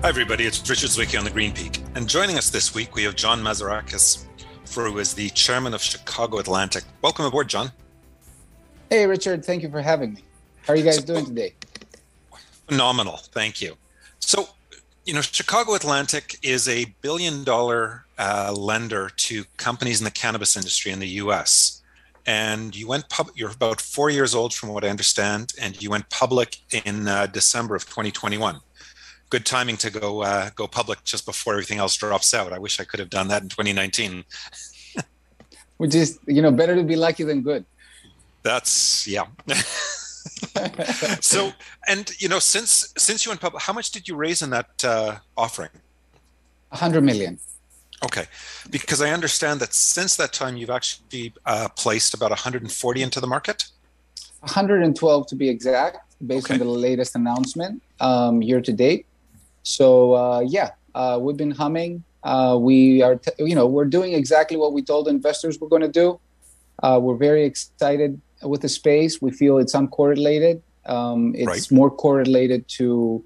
Hi, everybody. It's Richard Zwicky on the Green Peak. And joining us this week, we have John Mazarakis, who is the chairman of Chicago Atlantic. Welcome aboard, John. Hey, Richard. Thank you for having me. How are you guys so, doing today? Phenomenal. Thank you. So, you know, Chicago Atlantic is a billion dollar uh, lender to companies in the cannabis industry in the US. And you went public, you're about four years old, from what I understand, and you went public in uh, December of 2021 good timing to go uh, go public just before everything else drops out. I wish I could have done that in 2019. Which is, you know, better to be lucky than good. That's yeah. so, and you know, since since you went public, how much did you raise in that uh, offering? A hundred million. Okay, because I understand that since that time you've actually uh, placed about 140 into the market. 112 to be exact, based okay. on the latest announcement um, year to date. So uh, yeah, uh, we've been humming. Uh, we are, t- you know, we're doing exactly what we told investors we're going to do. Uh, we're very excited with the space. We feel it's uncorrelated. Um, it's right. more correlated to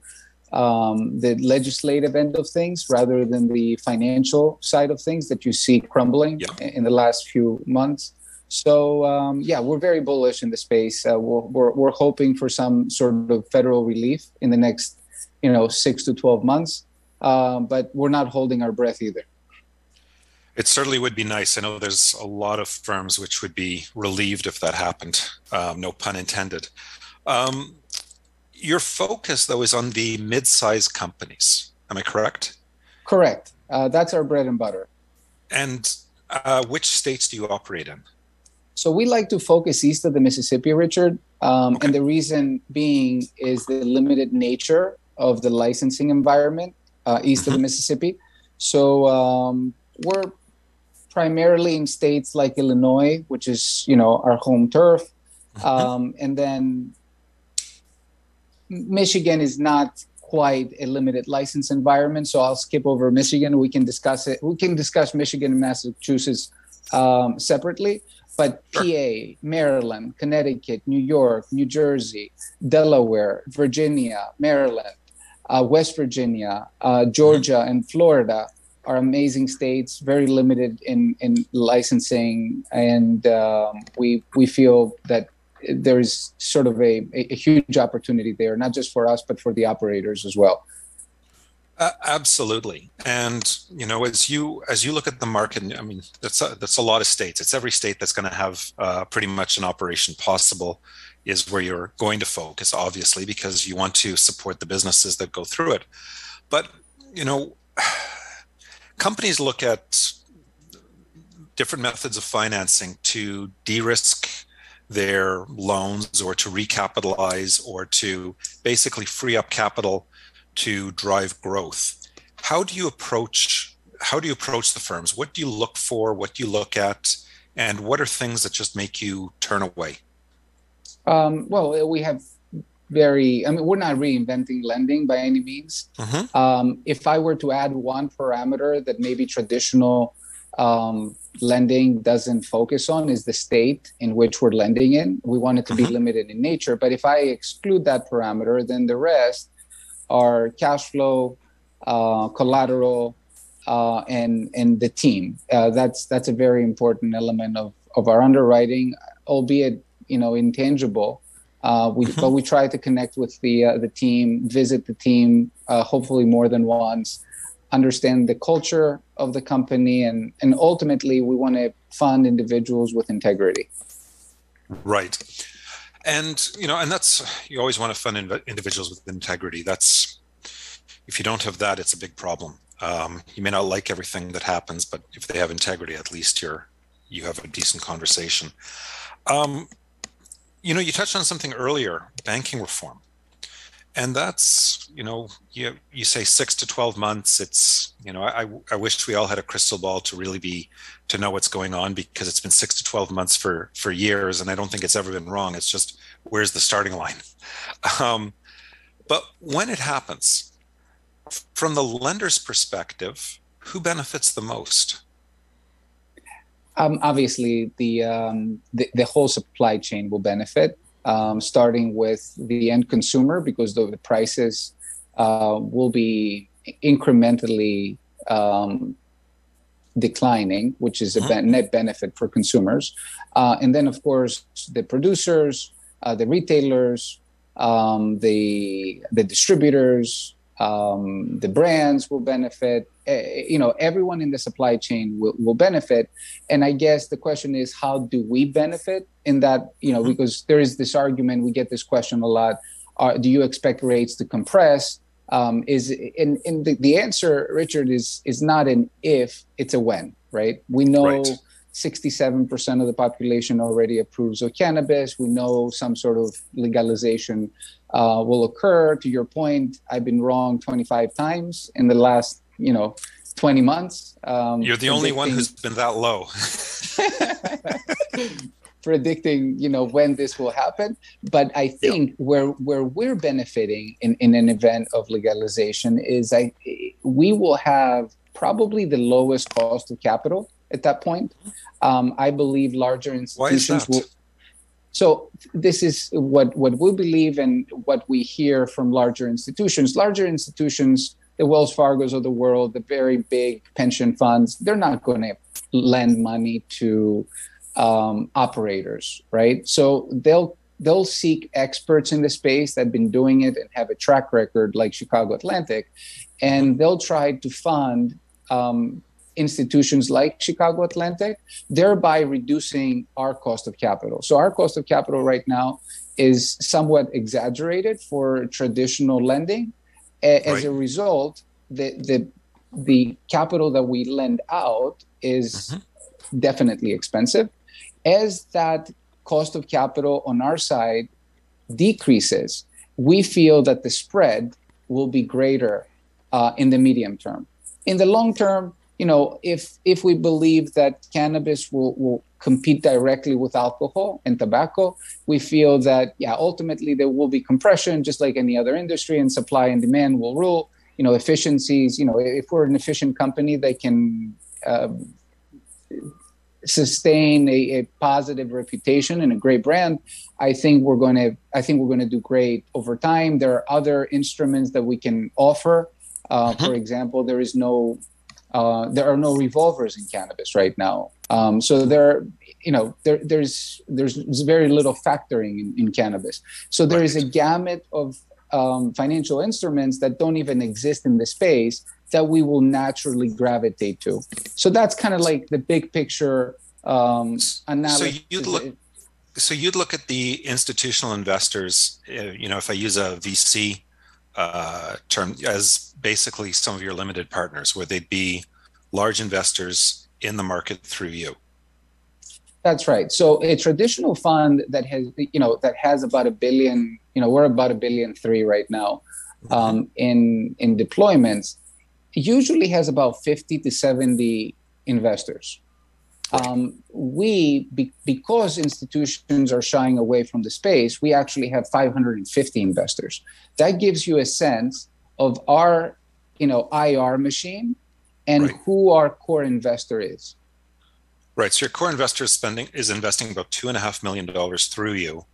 um, the legislative end of things rather than the financial side of things that you see crumbling yeah. in the last few months. So um, yeah, we're very bullish in the space. Uh, we're, we're, we're, hoping for some sort of federal relief in the next you know six to 12 months um, but we're not holding our breath either it certainly would be nice. I know there's a lot of firms which would be relieved if that happened. Um, no pun intended. Um, your focus, though, is on the mid-sized companies. Am I correct? Correct. Uh, that's our bread and butter. And uh, which states do you operate in? So we like to focus east of the Mississippi, Richard. Um, okay. And the reason being is the limited nature of the licensing environment uh, east of the. Mississippi. So um, we're primarily in states like Illinois, which is you know our home turf, um, and then Michigan is not quite a limited license environment. So I'll skip over Michigan. We can discuss it. We can discuss Michigan and Massachusetts um, separately. But PA, Maryland, Connecticut, New York, New Jersey, Delaware, Virginia, Maryland, uh, West Virginia, uh, Georgia, and Florida are amazing states, very limited in, in licensing, and um, we we feel that there is sort of a, a, huge opportunity there, not just for us but for the operators as well. Uh, absolutely, and you know, as you as you look at the market, I mean, that's a, that's a lot of states. It's every state that's going to have uh, pretty much an operation possible is where you're going to focus, obviously, because you want to support the businesses that go through it. But, you know, companies look at different methods of financing to de risk their loans or to recapitalize or to basically free up capital to drive growth. How do you approach how do you approach the firms? What do you look for? What do you look at? And what are things that just make you turn away? Um, well, we have very, I mean, we're not reinventing lending by any means. Mm-hmm. Um, if I were to add one parameter that maybe traditional um, lending doesn't focus on is the state in which we're lending in. We want it to mm-hmm. be limited in nature. But if I exclude that parameter, then the rest are cash flow, uh, collateral, uh, and and the team. Uh, that's that's a very important element of of our underwriting, albeit you know intangible. Uh, we, but we try to connect with the uh, the team, visit the team, uh, hopefully more than once, understand the culture of the company, and and ultimately we want to fund individuals with integrity. Right, and you know, and that's you always want to fund individuals with integrity. That's if you don't have that, it's a big problem. Um, you may not like everything that happens, but if they have integrity, at least you're you have a decent conversation. Um, you know, you touched on something earlier, banking reform. And that's, you know, you, you say six to 12 months. It's, you know, I, I wish we all had a crystal ball to really be, to know what's going on because it's been six to 12 months for, for years. And I don't think it's ever been wrong. It's just, where's the starting line? Um, but when it happens, from the lender's perspective, who benefits the most? Um, obviously, the, um, the, the whole supply chain will benefit, um, starting with the end consumer because the, the prices uh, will be incrementally um, declining, which is a mm-hmm. net benefit for consumers. Uh, and then, of course, the producers, uh, the retailers, um, the the distributors, um, the brands will benefit. Uh, you know, everyone in the supply chain will, will benefit. And I guess the question is, how do we benefit in that? You know, mm-hmm. because there is this argument. We get this question a lot. Uh, do you expect rates to compress? um, is in, in the, the answer, Richard, is is not an if, it's a when, right? We know right. 67% of the population already approves of cannabis. We know some sort of legalization uh, will occur. To your point, I've been wrong 25 times in the last, you know, 20 months. Um, You're the only one who's been that low. predicting you know when this will happen but i think yeah. where where we're benefiting in, in an event of legalization is i we will have probably the lowest cost of capital at that point. Um, i believe larger institutions will so this is what what we believe and what we hear from larger institutions. Larger institutions the wells fargos of the world the very big pension funds they're not going to lend money to um, operators, right? So they'll they'll seek experts in the space that have been doing it and have a track record like Chicago Atlantic, and they'll try to fund um, institutions like Chicago Atlantic, thereby reducing our cost of capital. So our cost of capital right now is somewhat exaggerated for traditional lending. As right. a result, the the the capital that we lend out is mm-hmm. definitely expensive as that cost of capital on our side decreases, we feel that the spread will be greater uh, in the medium term. In the long term, you know, if if we believe that cannabis will, will compete directly with alcohol and tobacco, we feel that yeah, ultimately there will be compression, just like any other industry, and supply and demand will rule. You know, efficiencies. You know, if we're an efficient company they can uh, sustain a, a, positive reputation and a great brand, I think we're going to I think we're going to do great over time. There are other instruments that we can offer. Uh, mm-hmm. For example, there is no uh, there are no revolvers in cannabis right now. Um, so there, you know, there, there's there's very little factoring in, in cannabis. So there right. is a gamut of um, financial instruments that don't even exist in the space that we will naturally gravitate to. So that's kind of like the big picture um, analysis. So you'd look, so you'd look at the institutional investors. Uh, you know, if I use a VC uh, term, as basically some of your limited partners, where they'd be large investors in the market through you. That's right. So a traditional fund that has, you know, that has about a billion, you know, we're about a billion three right now mm-hmm. um, in in deployments usually has about 50 to 70 investors. Um, we, be, because institutions are shying away from the space, we actually have 550 investors. That gives you a sense of our, you know, IR machine and right. who our core investor is. Right. So your core investor is spending is investing about two and a half million dollars through you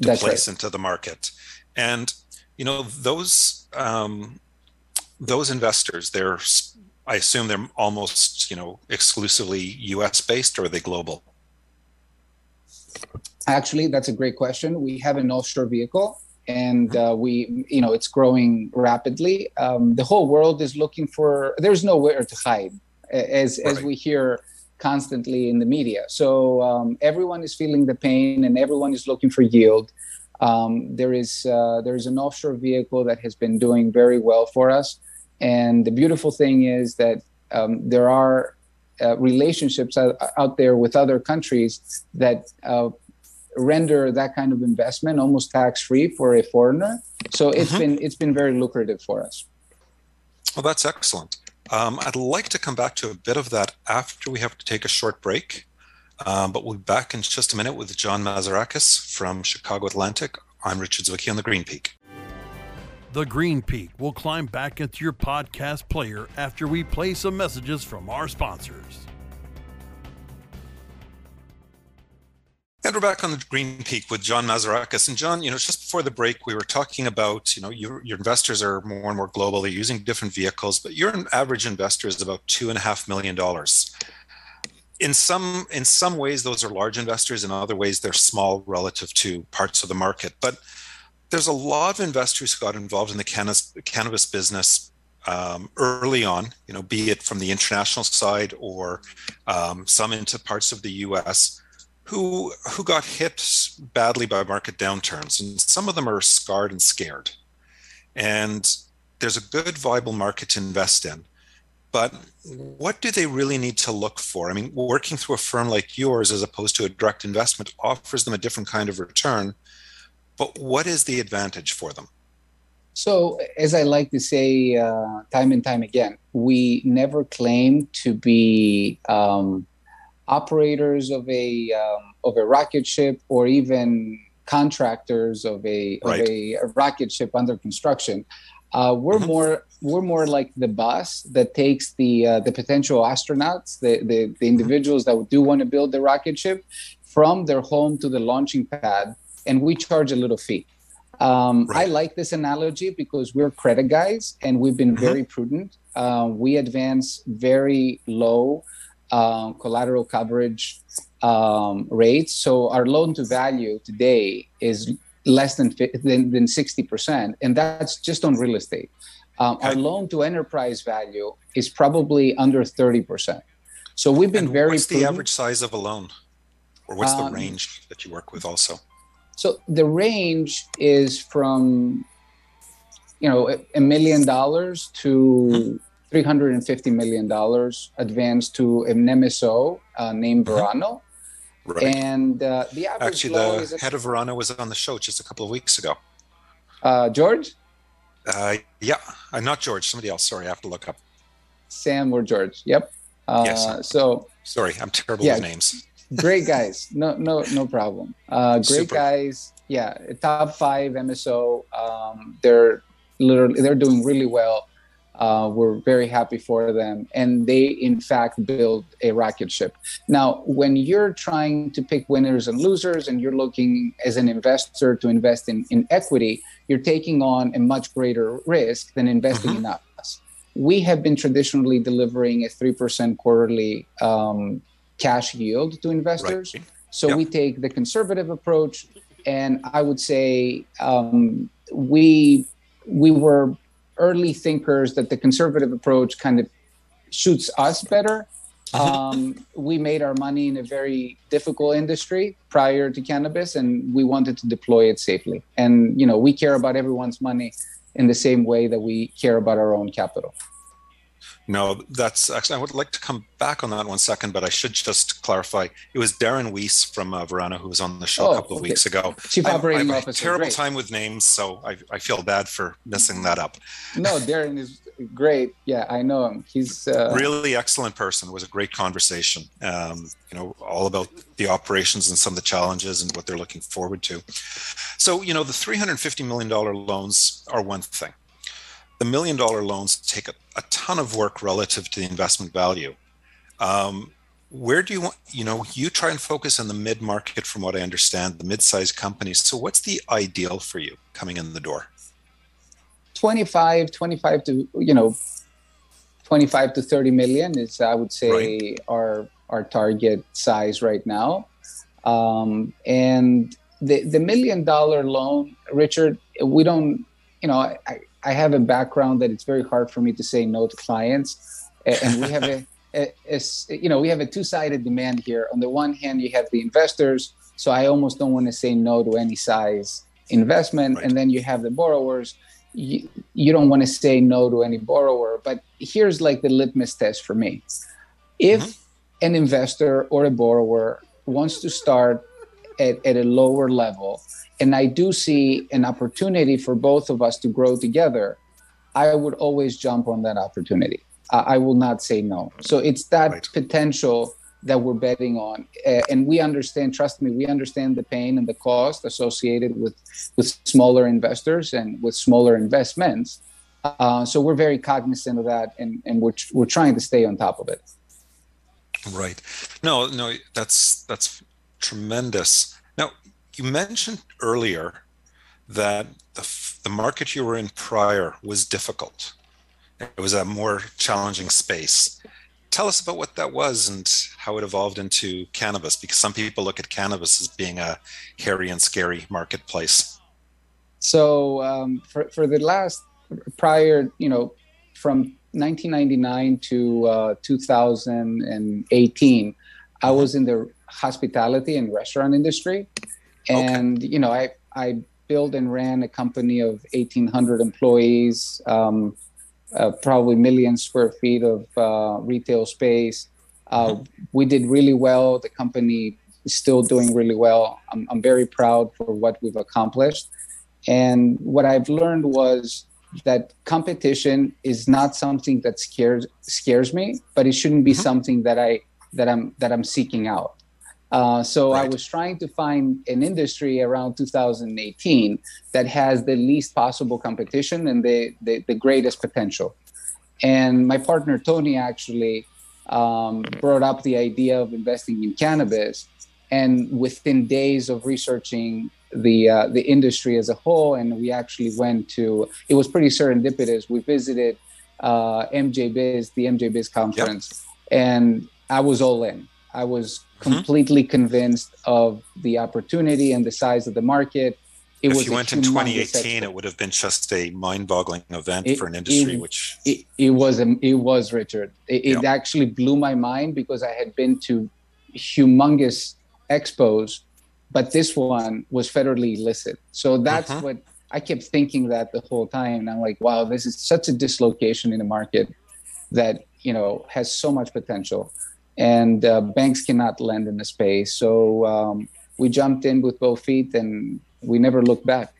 to That's place right. into the market, and you know those um, those investors, they're I assume they're almost you know exclusively U.S. based, or are they global? Actually, that's a great question. We have an offshore vehicle, and uh, we you know it's growing rapidly. Um, the whole world is looking for. There's nowhere to hide, as right. as we hear constantly in the media. So um, everyone is feeling the pain, and everyone is looking for yield. Um, there is uh, there is an offshore vehicle that has been doing very well for us. And the beautiful thing is that um, there are uh, relationships out, out, there with other countries that uh, render that kind of investment almost tax free for a foreigner. So it's mm-hmm. been it's been very lucrative for us. Well, that's excellent. Um, I'd like to come back to a bit of that after we have to take a short break. Um, but we'll be back in just a minute with John Mazarakis from Chicago Atlantic. I'm Richard Zwicky on the Green Peak. The Green Peak will climb back into your podcast player after we play some messages from our sponsors. And we're back on the Green Peak with John Mazarakis. And John, you know, just before the break, we were talking about, you know, your, your investors are more and more global. They're using different vehicles, but your average investor is about two and a half million dollars. In some in some ways, those are large investors. In other ways, they're small relative to parts of the market. But there's a lot of investors who got involved in the cannabis, cannabis business um, early on, you know, be it from the international side or um, some into parts of the U.S who who got hit badly by market downturns, and some of them are scarred and scared. And there's a good viable market to invest in. But what do they really need to look for? I mean, working through a firm like yours as opposed to a direct investment offers them a different kind of return. But what is the advantage for them? So, as I like to say uh, time and time again, we never claim to be um, operators of a um, of a rocket ship or even contractors of a right. of a, a, rocket ship under construction. Uh, we're mm-hmm. more we're more like the bus that takes the uh, the potential astronauts, the, the, the mm-hmm. individuals that do want to build the rocket ship, from their home to the launching pad, and we charge a little fee. Um, right. I like this analogy because we're credit guys and we've been mm-hmm. very prudent. Uh, we advance very low um, collateral coverage um, rates. So our loan to value today is less than, than, than 60%, and that's just on real estate. Um, our loan to enterprise value is probably under 30%. So we've been and very. What's the average size of a loan? Or what's the um, range that you work with also? So the range is from, you know, a million dollars to 350 million dollars advanced to an MSO uh, named mm-hmm. Verano. Right. And uh, the average actually, the head of Verano was on the show just a couple of weeks ago. Uh, George? Uh, yeah, uh, not George. Somebody else. Sorry, I have to look up. Sam or George? Yep. Uh, yes. So sorry, I'm terrible yeah, with names. Great guys. No, no, no problem. Uh, great Super. guys. Yeah, top five MSO. Um, they're literally they're doing really well. Uh, we're very happy for them. And they, in fact, build a rocket ship. Now, when you're trying to pick winners and losers and you're looking as an investor to invest in, in equity, you're taking on a much greater risk than investing mm-hmm. in us. We have been traditionally delivering a 3% quarterly um, cash yield to investors. Right. So yep. we take the conservative approach. And I would say um, we we were early thinkers that the conservative approach kind of shoots us better. Mm-hmm. Um, we made our money in a very difficult industry prior to cannabis, and we wanted to deploy it safely. And you know, we care about everyone's money in the same way that we care about our own capital. No, that's actually, I would like to come back on that one second, but I should just clarify. It was Darren Weiss from uh, Verano who was on the show oh, a couple of okay. weeks ago. Chief Operating I, I Officer. terrible great. time with names, so I, I feel bad for messing that up. No, Darren is great. Yeah, I know him. He's uh... really excellent person. It was a great conversation. Um, you know, all about the operations and some of the challenges and what they're looking forward to. So, you know, the $350 million loans are one thing the million dollar loans take a, a, ton of work relative to the investment value. Um, where do you want, you know, you try and focus on the mid market from what I understand, the mid sized companies. So, what's the ideal for you coming in the door? 25, 25 to, you know, 25 to 30 million is, I would say, right. our, our target size right now. Um, and the, the million dollar loan, Richard, we don't, you know, I, I have a background that it's very hard for me to say no to clients, and we have a, a, a you know we have a two-sided demand here. On the one hand, you have the investors, so I almost don't want to say no to any size investment, right. and then you have the borrowers. You, you don't want to say no to any borrower, but here's like the litmus test for me. If mm-hmm. an investor or a borrower wants to start at, at a lower level and I do see an opportunity for both of us to grow together, I would always jump on that opportunity. Uh, I will not say no. So it's that right. potential that we're betting on, uh, and we understand. Trust me, we understand the pain and the cost associated with with smaller investors and with smaller investments. Uh, so we're very cognizant of that, and and we're we're trying to stay on top of it. Right. No, no, that's that's tremendous Now, you mentioned earlier that the, the market you were in prior was difficult. It was a more challenging space. Tell us about what that was and how it evolved into cannabis, because some people look at cannabis as being a hairy and scary marketplace. So um, for, for the last prior, you know, from 1999 to uh, 2018, I was in the hospitality and restaurant industry, and okay. you know, I I built and ran a company of 1,800 employees, um, uh, probably million square feet of uh, retail space. Uh, mm-hmm. We did really well. The company is still doing really well. I'm, I'm very proud for what we've accomplished. And what I've learned was that competition is not something that scares scares me, but it shouldn't be mm-hmm. something that I that I'm that I'm seeking out. Uh, so right. I was trying to find an industry around 2018 that has the least possible competition and the, the, the greatest potential. And my partner Tony actually um, brought up the idea of investing in cannabis. And within days of researching the uh, the industry as a whole, and we actually went to. It was pretty serendipitous. We visited uh, MJ Biz, the MJ Biz conference, yep. and I was all in. I was mm-hmm. completely mm-hmm. convinced of the opportunity and the size of the market. It if you went in 2018, it would have been just a mind-boggling event it, for an industry. It, which it, it, was a, it was Richard. It, yep. it actually blew my mind because I had been to humongous expos but this one was federally illicit. So that's uh-huh. what I kept thinking that the whole time. And I'm like, wow, this is such a dislocation in the market that you know has so much potential, and uh, banks cannot lend in the space. So um, we jumped in with both feet, and we never looked back.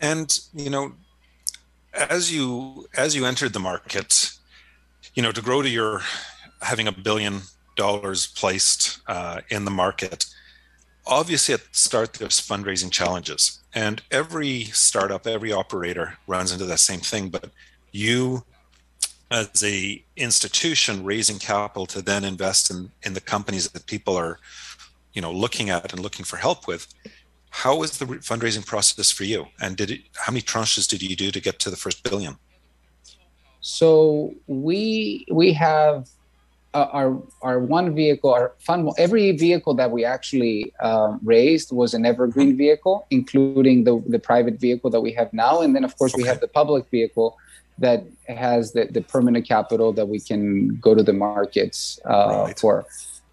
And you know, as you as you entered the market, you know, to grow to your having a billion dollars placed uh, in the market obviously at the start there's fundraising challenges and every startup every operator runs into that same thing but you as a institution raising capital to then invest in in the companies that people are you know looking at and looking for help with how was the fundraising process for you? And did it how many tranches did you do to get to the first billion? So we we have uh, our our one vehicle, our fund, every vehicle that we actually uh, raised was an evergreen vehicle, including the the private vehicle that we have now, and then of course okay. we have the public vehicle that has the, the permanent capital that we can go to the markets uh, right. for.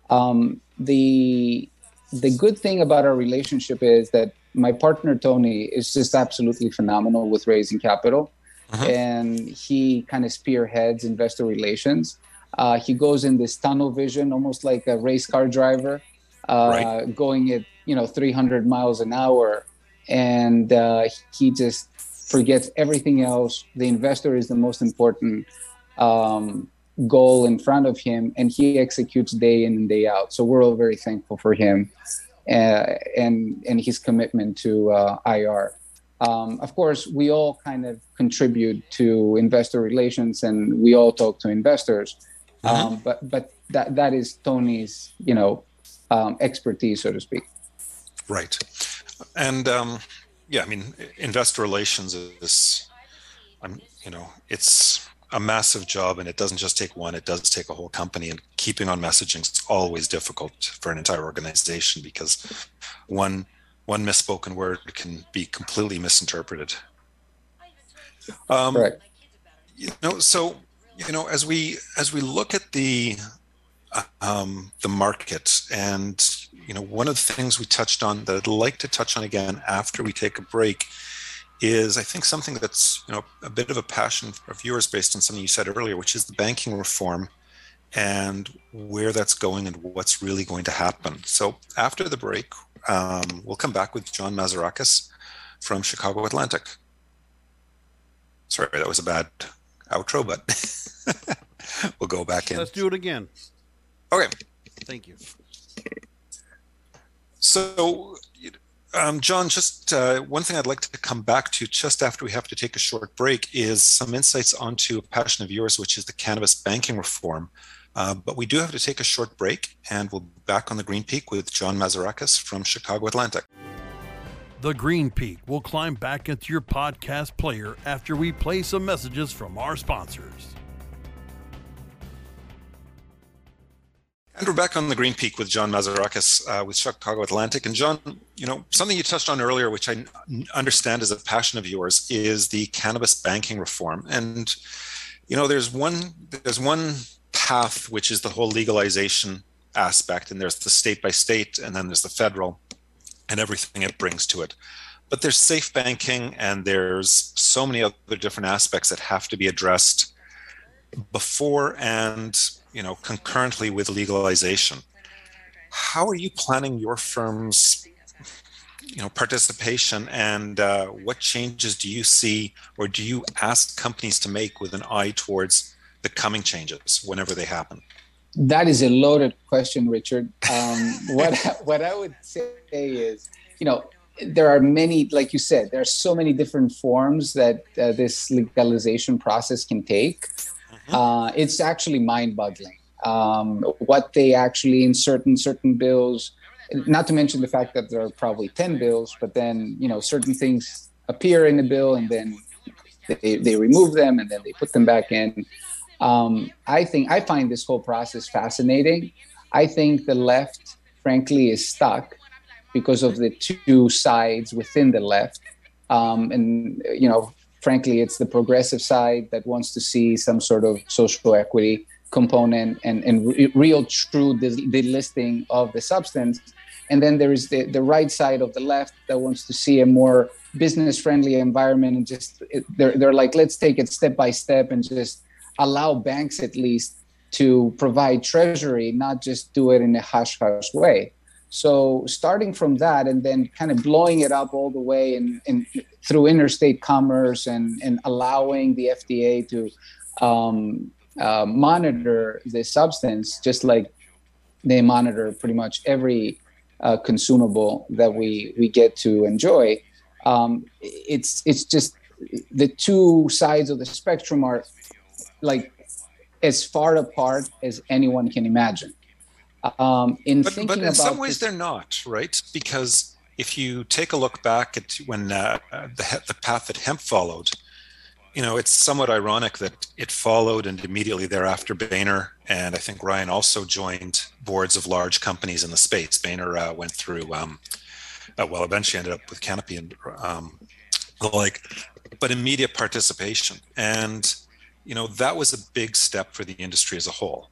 Um, the the good thing about our relationship is that my partner Tony is just absolutely phenomenal with raising capital, uh-huh. and he kind of spearheads investor relations. Uh, he goes in this tunnel vision, almost like a race car driver, uh, right. going at you know 300 miles an hour, and uh, he just forgets everything else. The investor is the most important um, goal in front of him, and he executes day in and day out. So we're all very thankful for him uh, and and his commitment to uh, IR. Um, of course, we all kind of contribute to investor relations, and we all talk to investors. Uh-huh. Um, but but that that is Tony's you know um, expertise, so to speak. Right, and um, yeah, I mean, investor relations is, I'm you know, it's a massive job, and it doesn't just take one; it does take a whole company. And keeping on messaging is always difficult for an entire organization because one one misspoken word can be completely misinterpreted. Um, Correct. You know, so you know, as we as we look at the um, the market, and you know, one of the things we touched on that I'd like to touch on again after we take a break is I think something that's you know a bit of a passion of yours based on something you said earlier, which is the banking reform and where that's going and what's really going to happen. So after the break, um, we'll come back with John Mazarakis from Chicago Atlantic. Sorry, that was a bad outro, but we'll go back in. Let's do it again. Okay. Thank you. So, um, John, just uh, one thing I'd like to come back to just after we have to take a short break is some insights onto a passion of yours, which is the cannabis banking reform. Uh, but we do have to take a short break, and we'll be back on the Green Peak with John Mazarakis from Chicago Atlantic. The Green Peak will climb back into your podcast player after we play some messages from our sponsors. And we're back on the Green Peak with John Mazarakis uh, with Chicago Atlantic. And John, you know, something you touched on earlier, which I understand is a passion of yours, is the cannabis banking reform. And you know, there's one there's one path which is the whole legalization aspect, and there's the state by state, and then there's the federal, and everything it brings to it. But there's safe banking, and there's so many other different aspects that have to be addressed before and you know, concurrently with legalization. How are you planning your firm's, you know, participation, and uh, what changes do you see, or do you ask companies to make with an eye towards the coming changes whenever they happen? That is a loaded question, Richard. Um, what what I would say is, you know, there are many, like you said, there are so many different forms that uh, this legalization process can take. Mm-hmm. Uh, it's actually mind-boggling um, what they actually insert in certain bills. Not to mention the fact that there are probably ten bills, but then you know certain things appear in the bill and then they, they remove them and then they put them back in. Um, I think I find this whole process fascinating. I think the left, frankly, is stuck because of the two sides within the left. Um, and you know, frankly, it's the progressive side that wants to see some sort of social equity component and, and re- real true delisting of the substance. And then there is the, the right side of the left that wants to see a more business friendly environment and just they're, they're like, let's take it step by step and just allow banks at least to provide treasury, not just do it in a hush hush way. So starting from that and then kind of blowing it up all the way and, and through interstate commerce and, and allowing the FDA to um, uh, monitor the substance just like they monitor pretty much every uh, consumable that we we get to enjoy. Um, it's it's just the two sides of the spectrum are like as far apart as anyone can imagine. Um, in but, thinking but in about some ways this, they're not right because if you take a look back at when uh, the the path that hemp followed, you know, it's somewhat ironic that it followed and immediately thereafter Boehner and I think Ryan also joined boards of large companies in the space. Boehner uh, went through, um, uh, well, eventually ended up with Canopy and um, like, but immediate participation. And, you know, that was a big step for the industry as a whole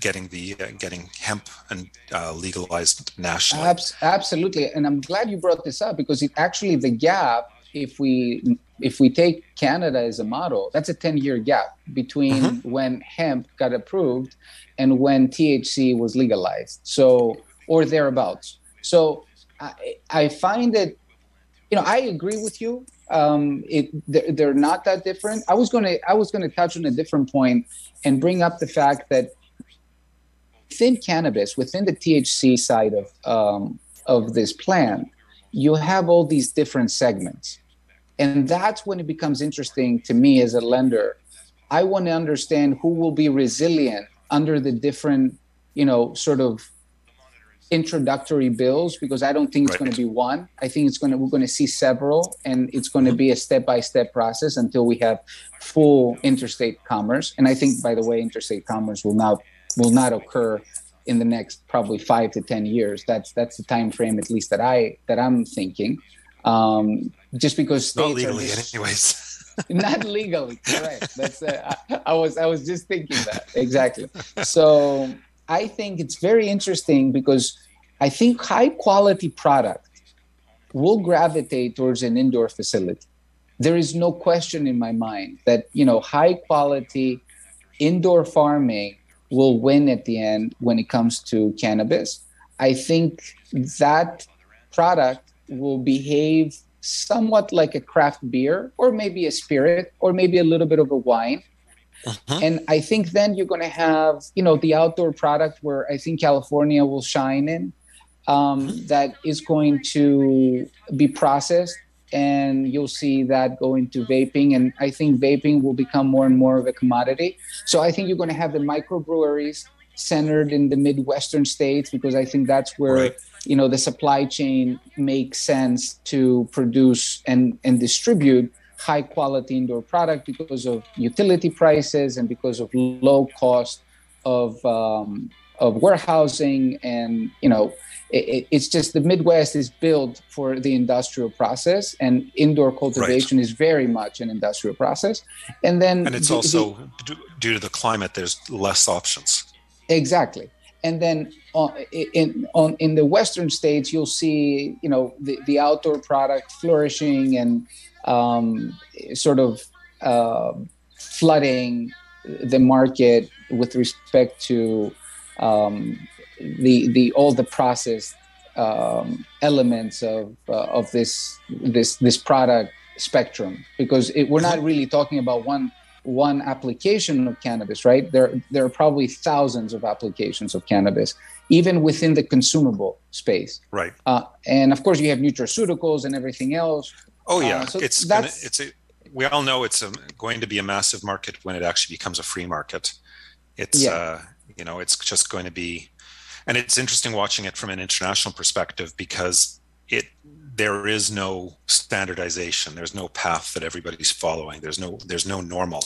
getting the uh, getting hemp and uh, legalized nationally. absolutely, and I'm glad you brought this up because it actually the gap if we if we take Canada as a model, that's a 10 year gap between mm-hmm. when hemp got approved and when THC was legalized. So, or thereabouts. So, I, I find that you know, I agree with you. Um, it they're, they're not that different. I was gonna I was gonna touch on a different point and bring up the fact that within cannabis, within the THC side of um, of this plan, you have all these different segments and that's when it becomes interesting to me as a lender. I want to understand who will be resilient under the different, you know, sort of introductory bills because I don't think it's right. going to be one. I think it's going to we're going to see several, and it's going to be a step by step process until we have full interstate commerce. And I think, by the way, interstate commerce will not will not occur in the next probably five to ten years. That's that's the time frame at least that I that I'm thinking. Um, just because states not legally, just, anyways. not legally, correct. That's uh, I, I was I was just thinking that exactly. So I think it's very interesting because I think high quality product will gravitate towards an indoor facility. There is no question in my mind that you know high quality indoor farming will win at the end when it comes to cannabis. I think that product will behave somewhat like a craft beer or maybe a spirit or maybe a little bit of a wine uh-huh. and i think then you're going to have you know the outdoor product where i think california will shine in um, uh-huh. that is going to be processed and you'll see that go into vaping and i think vaping will become more and more of a commodity so i think you're going to have the microbreweries centered in the midwestern states because I think that's where right. you know the supply chain makes sense to produce and and distribute high quality indoor product because of utility prices and because of low cost of um, of warehousing. And you know it, it's just the midwest is built for the industrial process and indoor cultivation right. is very much an industrial process. And then and it's also due to the climate there's less options. Exactly. And then on, in on in the western states you'll see you know the, the outdoor product flourishing and um, sort of uh, flooding the market with respect to um, the the all the processed um, elements of uh, of this this this product spectrum. Because it, we're not really talking about one one application of cannabis right? There there are probably thousands of applications of cannabis even within the consumable space. Right. Uh, and of course you have nutraceuticals and everything else oh yeah. Uh, so it's gonna, it's a we all know it's a, going to be a massive market when it actually becomes a free market. It's yeah. uh you know it's just going to be and it's interesting watching it from an international perspective because it there is no standardization. There's no path that everybody's following. There's no there's no normal.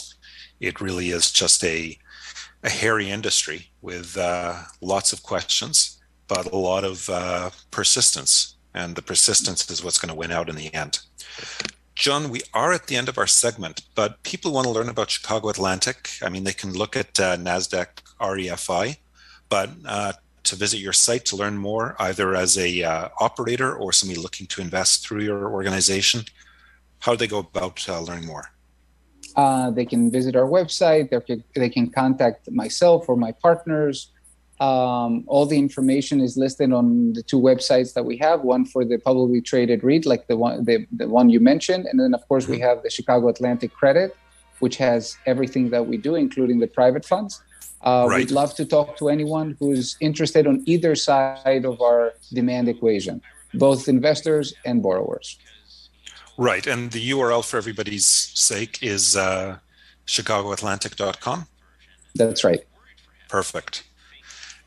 It really is just a a hairy industry with uh, lots of questions but a lot of uh, persistence and the persistence is what's going to win out in the end John, we are at the end of our segment, but people want to learn about Chicago Atlantic. I mean, they can look at uh, NASDAQ REFI, but uh, to visit your site to learn more, either as a uh, operator or somebody looking to invest through your organization, how do they go about uh, learning more? Uh, they can visit our website. They can, they can contact myself or my partners. Um, all the information is listed on the two websites that we have. One for the publicly traded REIT, like the one the, the one you mentioned, and then of course we mm-hmm. have the Chicago Atlantic Credit, which has everything that we do, including the private funds. Uh, right. We'd love to talk to anyone who's interested on either side of our demand equation, both investors and borrowers. Right, and the URL for everybody's sake is uh, chicagoatlantic.com. That's right. Perfect.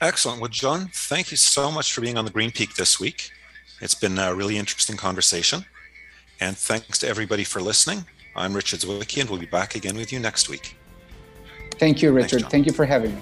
Excellent. Well, John, thank you so much for being on the Green Peak this week. It's been a really interesting conversation. And thanks to everybody for listening. I'm Richard Zwicky, and we'll be back again with you next week. Thank you, Richard. Thanks, Thank you for having me.